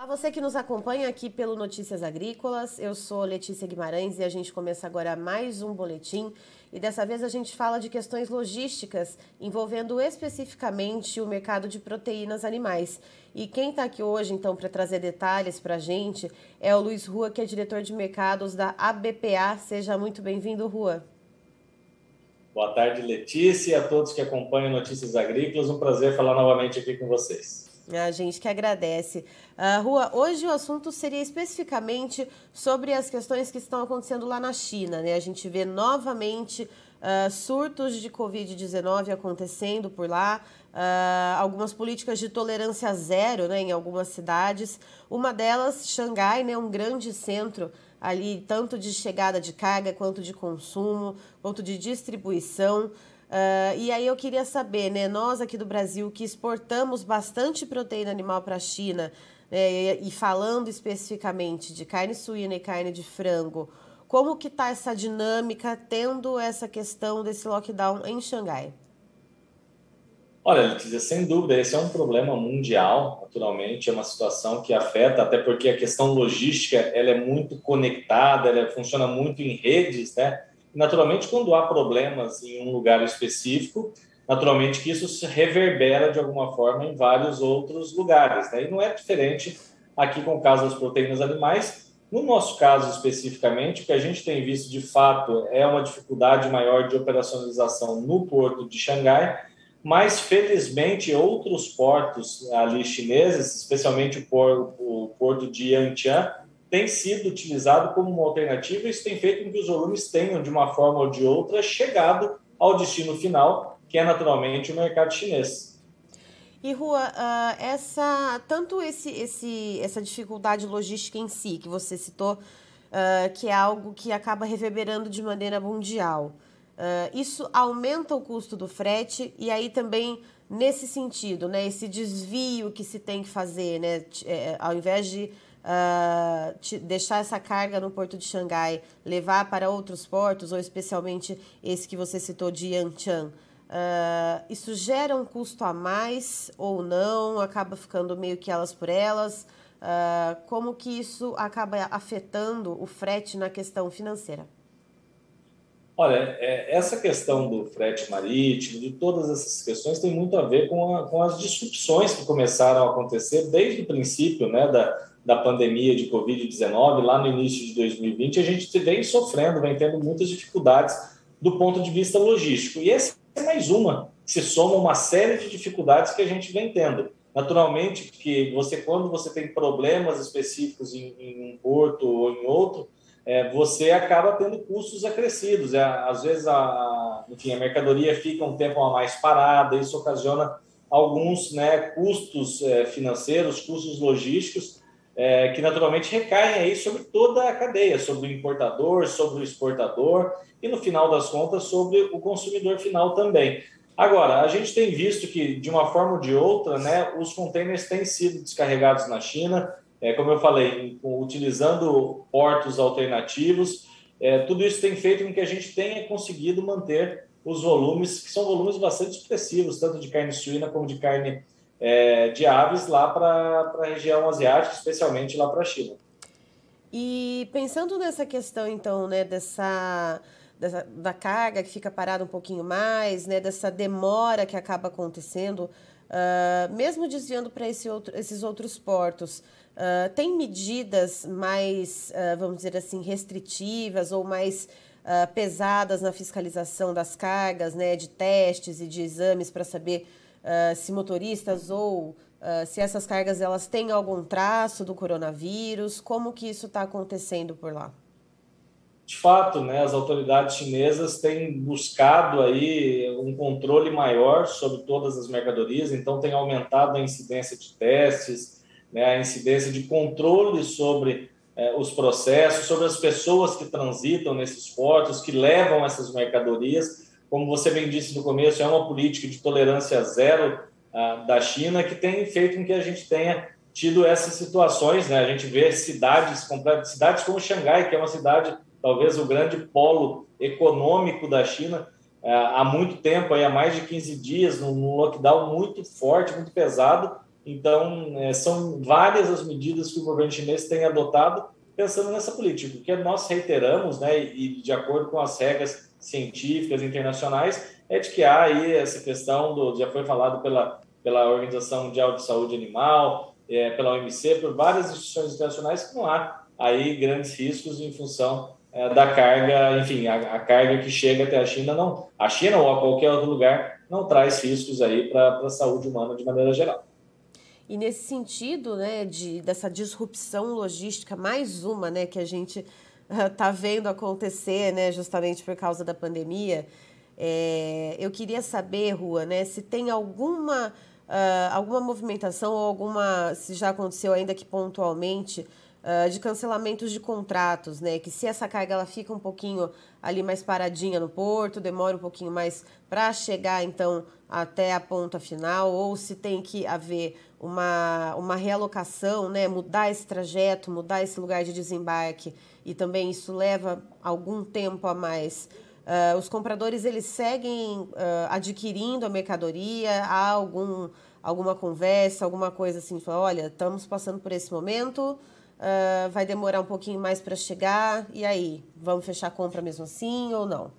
A você que nos acompanha aqui pelo Notícias Agrícolas, eu sou Letícia Guimarães e a gente começa agora mais um boletim. E dessa vez a gente fala de questões logísticas envolvendo especificamente o mercado de proteínas animais. E quem está aqui hoje, então, para trazer detalhes para a gente é o Luiz Rua, que é diretor de mercados da ABPA. Seja muito bem-vindo, Rua. Boa tarde, Letícia, e a todos que acompanham Notícias Agrícolas. Um prazer falar novamente aqui com vocês. A gente que agradece. Uh, Rua, hoje o assunto seria especificamente sobre as questões que estão acontecendo lá na China. Né? A gente vê novamente uh, surtos de Covid-19 acontecendo por lá, uh, algumas políticas de tolerância zero né, em algumas cidades. Uma delas, Xangai, né, um grande centro ali, tanto de chegada de carga, quanto de consumo, quanto de distribuição. Uh, e aí eu queria saber, né, nós aqui do Brasil que exportamos bastante proteína animal para a China, né, e, falando especificamente de carne suína e carne de frango, como que está essa dinâmica tendo essa questão desse lockdown em Xangai? Olha, Letícia, sem dúvida, esse é um problema mundial, naturalmente, é uma situação que afeta, até porque a questão logística ela é muito conectada, ela funciona muito em redes, né? Naturalmente, quando há problemas em um lugar específico, naturalmente que isso se reverbera de alguma forma em vários outros lugares. Né? E não é diferente aqui com o caso das proteínas animais. No nosso caso especificamente, o que a gente tem visto de fato é uma dificuldade maior de operacionalização no porto de Xangai, mas felizmente outros portos ali chineses, especialmente o porto de Yantian, tem sido utilizado como uma alternativa e isso tem feito com que os volumes tenham, de uma forma ou de outra, chegado ao destino final, que é naturalmente o mercado chinês. E Rua, uh, essa tanto esse, esse, essa dificuldade logística em si que você citou, uh, que é algo que acaba reverberando de maneira mundial, uh, isso aumenta o custo do frete e aí também nesse sentido, né, esse desvio que se tem que fazer, né, é, ao invés de uh, deixar essa carga no porto de Xangai, levar para outros portos, ou especialmente esse que você citou de Yantian, uh, isso gera um custo a mais ou não? Acaba ficando meio que elas por elas? Uh, como que isso acaba afetando o frete na questão financeira? Olha, é, essa questão do frete marítimo, de todas essas questões, tem muito a ver com, a, com as disrupções que começaram a acontecer desde o princípio né, da, da pandemia de Covid-19, lá no início de 2020, a gente vem sofrendo, vem tendo muitas dificuldades do ponto de vista logístico. E essa é mais uma, se soma uma série de dificuldades que a gente vem tendo. Naturalmente que você, quando você tem problemas específicos em, em um porto ou em outro, é, você acaba tendo custos acrescidos. É, às vezes, a, a, enfim, a mercadoria fica um tempo a mais parada, isso ocasiona alguns né, custos é, financeiros, custos logísticos, é, que naturalmente recaem aí sobre toda a cadeia, sobre o importador, sobre o exportador e, no final das contas, sobre o consumidor final também. Agora, a gente tem visto que, de uma forma ou de outra, né, os containers têm sido descarregados na China, é, como eu falei, utilizando portos alternativos. É, tudo isso tem feito com que a gente tenha conseguido manter os volumes, que são volumes bastante expressivos, tanto de carne suína como de carne é, de aves lá para a região asiática, especialmente lá para a China. E pensando nessa questão, então, né, dessa, dessa, da carga que fica parada um pouquinho mais, né, dessa demora que acaba acontecendo, uh, mesmo desviando para esse outro, esses outros portos, uh, tem medidas mais, uh, vamos dizer assim, restritivas ou mais pesadas na fiscalização das cargas, né, de testes e de exames para saber se motoristas ou uh, se essas cargas elas têm algum traço do coronavírus, como que isso está acontecendo por lá? De fato, né, as autoridades chinesas têm buscado aí um controle maior sobre todas as mercadorias, então tem aumentado a incidência de testes, né, a incidência de controle sobre eh, os processos, sobre as pessoas que transitam nesses portos, que levam essas mercadorias como você bem disse no começo, é uma política de tolerância zero ah, da China que tem feito com que a gente tenha tido essas situações. Né? A gente vê cidades, cidades como Xangai, que é uma cidade, talvez o grande polo econômico da China, ah, há muito tempo, aí, há mais de 15 dias, num lockdown muito forte, muito pesado, Então, é, são várias as medidas que o governo chinês tem adotado pensando nessa política, porque nós reiteramos, né, e de acordo com as regras científicas internacionais, é de que há aí essa questão do já foi falado pela pela Organização Mundial de Saúde Animal, é, pela OMC, por várias instituições internacionais que não há aí grandes riscos em função é, da carga, enfim, a, a, carga que chega até a China não, a China ou a qualquer outro lugar não traz riscos aí para a saúde humana de maneira geral. E nesse sentido, né, de, dessa disrupção logística, mais uma, né, que a gente está vendo acontecer, né, justamente por causa da pandemia, é, eu queria saber, Rua, né, se tem alguma, uh, alguma movimentação ou alguma, se já aconteceu ainda que pontualmente, uh, de cancelamentos de contratos, né, que se essa carga ela fica um pouquinho ali mais paradinha no porto, demora um pouquinho mais para chegar, então, até a ponta final, ou se tem que haver uma, uma realocação, né, mudar esse trajeto, mudar esse lugar de desembarque, e também isso leva algum tempo a mais. Uh, os compradores eles seguem uh, adquirindo a mercadoria, há algum, alguma conversa, alguma coisa assim, fala, olha, estamos passando por esse momento, uh, vai demorar um pouquinho mais para chegar, e aí, vamos fechar a compra mesmo assim ou não?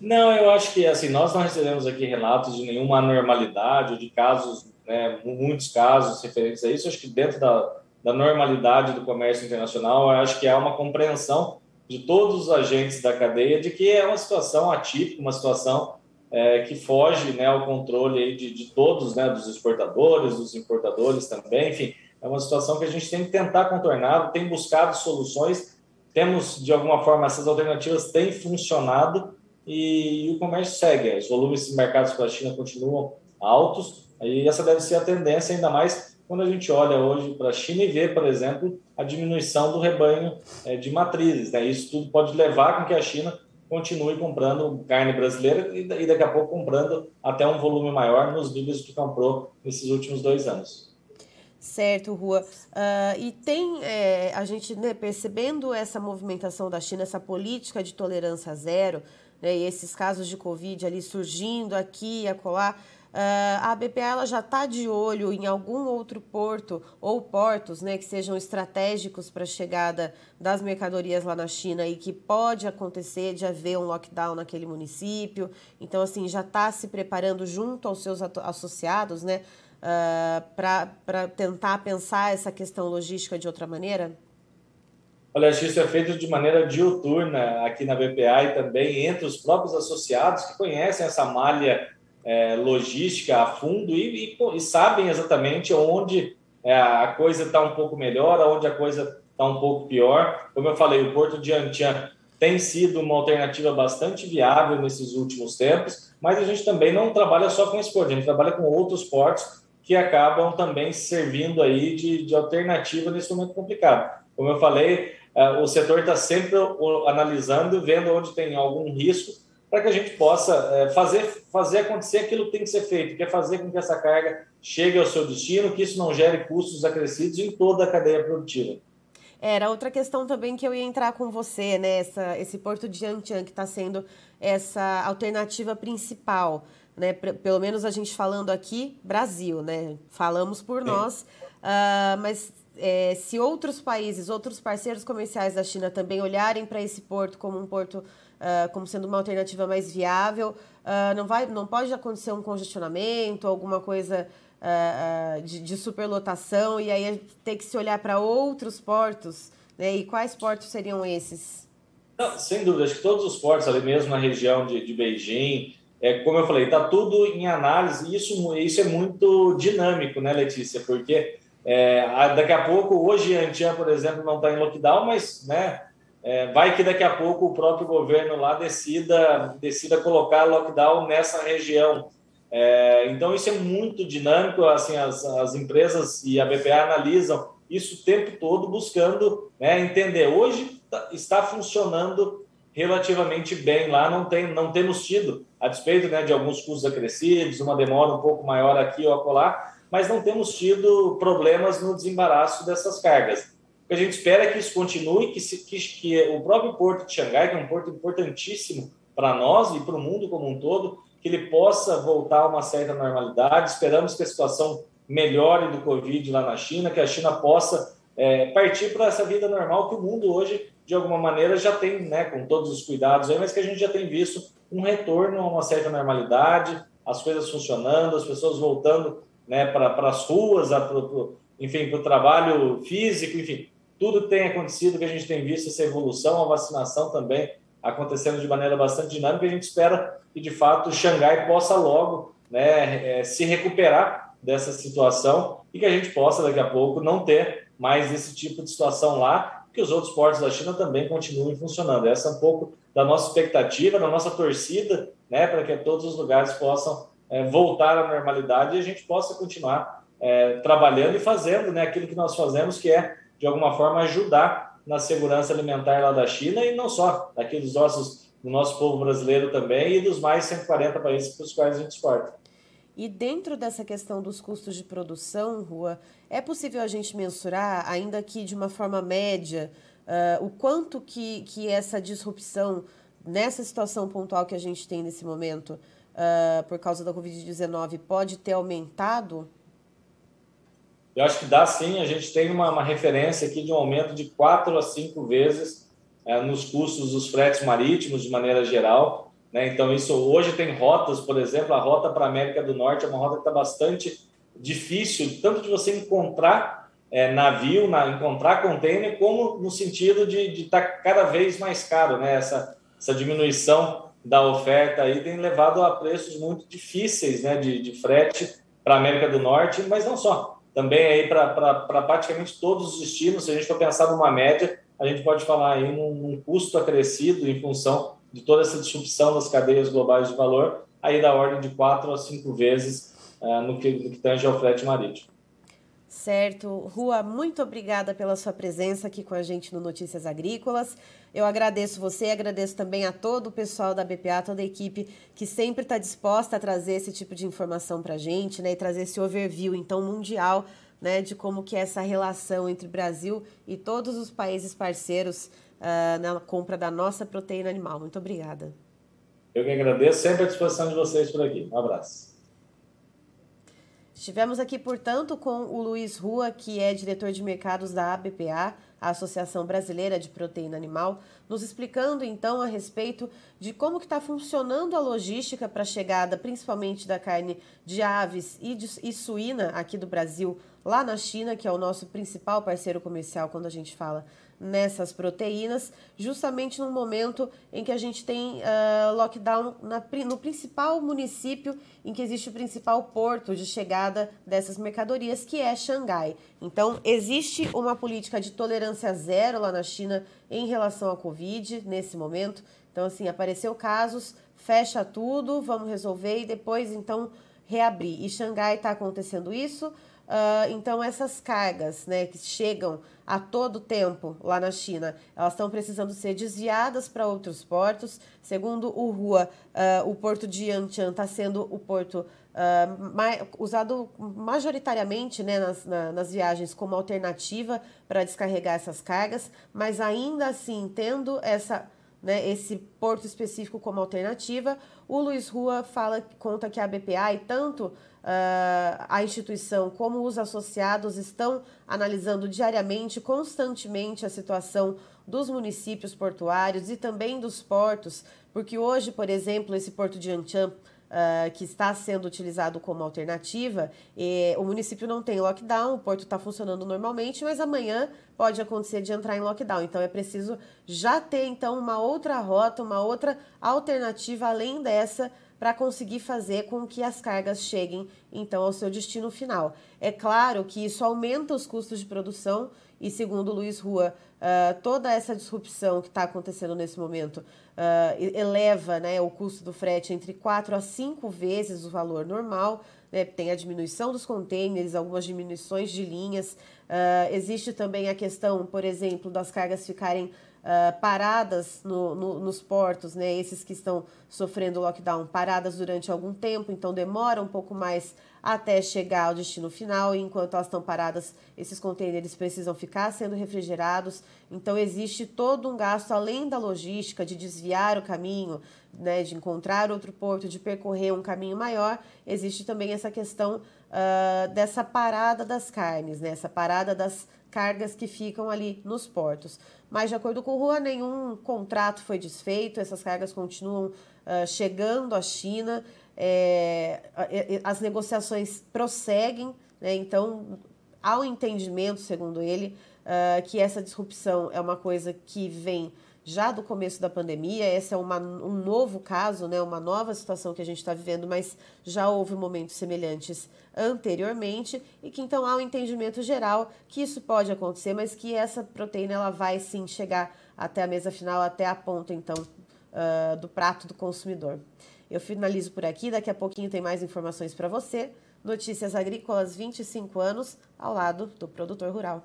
Não, eu acho que assim, nós não recebemos aqui relatos de nenhuma anormalidade, de casos né, muitos casos referentes a isso. Acho que dentro da, da normalidade do comércio internacional, acho que há uma compreensão de todos os agentes da cadeia de que é uma situação atípica, uma situação é, que foge né, ao controle de, de todos, né, dos exportadores, dos importadores também, enfim, é uma situação que a gente tem que tentar contornar, tem buscado soluções, temos, de alguma forma, essas alternativas têm funcionado e, e o comércio segue, os volumes de mercados para a China continuam altos, e essa deve ser a tendência, ainda mais quando a gente olha hoje para a China e vê, por exemplo, a diminuição do rebanho é, de matrizes. Né? Isso tudo pode levar com que a China continue comprando carne brasileira e daqui a pouco comprando até um volume maior nos níveis que comprou nesses últimos dois anos. Certo, Rua. Uh, e tem é, a gente né, percebendo essa movimentação da China, essa política de tolerância zero, né, e esses casos de Covid ali surgindo aqui e acolá. Uh, a BPA ela já está de olho em algum outro porto ou portos né, que sejam estratégicos para a chegada das mercadorias lá na China e que pode acontecer de haver um lockdown naquele município. Então, assim, já está se preparando junto aos seus associados né, uh, para tentar pensar essa questão logística de outra maneira? Olha, isso é feito de maneira diuturna aqui na BPA e também entre os próprios associados que conhecem essa malha é, logística a fundo e, e, e sabem exatamente onde é, a coisa está um pouco melhor, onde a coisa está um pouco pior. Como eu falei, o Porto de Antian tem sido uma alternativa bastante viável nesses últimos tempos, mas a gente também não trabalha só com esse porto, a gente trabalha com outros portos que acabam também servindo aí de, de alternativa nesse momento complicado. Como eu falei, é, o setor está sempre analisando, vendo onde tem algum risco para que a gente possa é, fazer, fazer acontecer aquilo que tem que ser feito, que é fazer com que essa carga chegue ao seu destino, que isso não gere custos acrescidos em toda a cadeia produtiva. Era outra questão também que eu ia entrar com você, né? Essa, esse porto de Yantian que está sendo essa alternativa principal, né? Pelo menos a gente falando aqui, Brasil, né? Falamos por é. nós, uh, mas é, se outros países, outros parceiros comerciais da China também olharem para esse porto como um porto uh, como sendo uma alternativa mais viável. Uh, não, vai, não pode acontecer um congestionamento, alguma coisa de, de, superlotação, e aí ter que se olhar para outros portos. Né? E quais portos seriam esses? Não, sem dúvida, acho que todos os portos, ali mesmo na região de, de Beijing, é, como eu falei, está tudo em análise, isso, isso é muito dinâmico, né, Letícia? Porque é, daqui a pouco, hoje, Antian, por exemplo, não está em lockdown, mas né, é, vai que daqui a pouco o próprio governo lá decida, decida colocar lockdown nessa região. É, então, isso é muito dinâmico. Assim, as, as empresas e a BPA analisam isso o tempo todo, buscando né, entender. Hoje tá, está funcionando relativamente bem lá, não, tem, não temos tido, a despeito né, de alguns custos acrescidos, uma demora um pouco maior aqui ou acolá, mas não temos tido problemas no desembaraço dessas cargas. O que a gente espera é que isso continue, que, se, que, que o próprio porto de Xangai, que é um porto importantíssimo para nós e para o mundo como um todo, que ele possa voltar a uma certa normalidade. Esperamos que a situação melhore do Covid lá na China, que a China possa é, partir para essa vida normal que o mundo hoje, de alguma maneira, já tem, né, com todos os cuidados aí, mas que a gente já tem visto um retorno a uma certa normalidade, as coisas funcionando, as pessoas voltando né, para as ruas, a, pro, enfim, para o trabalho físico, enfim, tudo tem acontecido que a gente tem visto essa evolução, a vacinação também acontecendo de maneira bastante dinâmica. A gente espera que, de fato, Xangai possa logo né, é, se recuperar dessa situação e que a gente possa, daqui a pouco, não ter mais esse tipo de situação lá, que os outros portos da China também continuem funcionando. Essa é um pouco da nossa expectativa, da nossa torcida, né, para que todos os lugares possam é, voltar à normalidade e a gente possa continuar é, trabalhando e fazendo né, aquilo que nós fazemos, que é, de alguma forma, ajudar na segurança alimentar lá da China e não só, aqui dos nossos, do nosso povo brasileiro também e dos mais 140 países para os quais a gente exporta. E dentro dessa questão dos custos de produção, Rua, é possível a gente mensurar, ainda que de uma forma média, uh, o quanto que, que essa disrupção nessa situação pontual que a gente tem nesse momento, uh, por causa da Covid-19, pode ter aumentado? Eu acho que dá sim. A gente tem uma, uma referência aqui de um aumento de quatro a cinco vezes uh, nos custos dos fretes marítimos, de maneira geral. Né? Então, isso hoje tem rotas, por exemplo, a rota para a América do Norte é uma rota que está bastante difícil, tanto de você encontrar é, navio, na, encontrar container, como no sentido de estar tá cada vez mais caro. Né? Essa, essa diminuição da oferta aí tem levado a preços muito difíceis né? de, de frete para a América do Norte, mas não só. Também aí para praticamente todos os destinos, se a gente for pensar numa média, a gente pode falar aí num, num custo acrescido em função de toda essa disrupção das cadeias globais de valor, aí da ordem de quatro a cinco vezes uh, no, que, no que tange ao frete marítimo. Certo. Rua, muito obrigada pela sua presença aqui com a gente no Notícias Agrícolas. Eu agradeço você, agradeço também a todo o pessoal da BPA, toda a equipe que sempre está disposta a trazer esse tipo de informação para a gente, né, e trazer esse overview, então, mundial, né, de como que é essa relação entre Brasil e todos os países parceiros uh, na compra da nossa proteína animal. Muito obrigada. Eu que agradeço, sempre à disposição de vocês por aqui. Um abraço. Estivemos aqui, portanto, com o Luiz Rua, que é diretor de mercados da ABPA, a Associação Brasileira de Proteína Animal, nos explicando então a respeito de como que está funcionando a logística para a chegada, principalmente da carne de aves e, de, e suína aqui do Brasil, lá na China, que é o nosso principal parceiro comercial quando a gente fala nessas proteínas, justamente no momento em que a gente tem uh, lockdown na, no principal município em que existe o principal porto de chegada dessas mercadorias, que é Xangai. Então, existe uma política de tolerância zero lá na China em relação à Covid nesse momento. Então, assim, apareceu casos, fecha tudo, vamos resolver e depois, então, reabrir. E Xangai está acontecendo isso. Uh, então, essas cargas né, que chegam a todo tempo lá na China, elas estão precisando ser desviadas para outros portos. Segundo o Rua, uh, o porto de Yantian está sendo o porto uh, mai, usado majoritariamente né, nas, na, nas viagens como alternativa para descarregar essas cargas, mas ainda assim, tendo essa né, esse porto específico como alternativa. O Luiz Rua fala, conta que a BPA e tanto uh, a instituição como os associados estão analisando diariamente, constantemente a situação dos municípios portuários e também dos portos, porque hoje, por exemplo, esse porto de Ancham uh, que está sendo utilizado como alternativa. E o município não tem lockdown, o porto está funcionando normalmente, mas amanhã pode acontecer de entrar em lockdown. Então é preciso já ter então uma outra rota, uma outra alternativa além dessa para conseguir fazer com que as cargas cheguem então ao seu destino final. É claro que isso aumenta os custos de produção e, segundo Luiz Rua, uh, toda essa disrupção que está acontecendo nesse momento uh, eleva né, o custo do frete entre 4 a 5 vezes o valor normal. Né, tem a diminuição dos containers, algumas diminuições de linhas. Uh, existe também a questão, por exemplo, das cargas ficarem uh, paradas no, no, nos portos, né, esses que estão sofrendo lockdown, paradas durante algum tempo, então demora um pouco mais até chegar ao destino final, e enquanto elas estão paradas, esses contêineres precisam ficar sendo refrigerados, então existe todo um gasto além da logística de desviar o caminho, né, de encontrar outro porto, de percorrer um caminho maior, existe também essa questão uh, dessa parada das carnes, né, essa parada das cargas que ficam ali nos portos. Mas, de acordo com o Rua, nenhum contrato foi desfeito, essas cargas continuam uh, chegando à China, é, as negociações prosseguem, né? então há um entendimento, segundo ele, uh, que essa disrupção é uma coisa que vem já do começo da pandemia. Esse é uma, um novo caso, né, uma nova situação que a gente está vivendo, mas já houve momentos semelhantes anteriormente e que então há um entendimento geral que isso pode acontecer, mas que essa proteína ela vai sim chegar até a mesa final, até a ponta então uh, do prato do consumidor. Eu finalizo por aqui, daqui a pouquinho tem mais informações para você. Notícias Agrícolas 25 anos ao lado do produtor rural.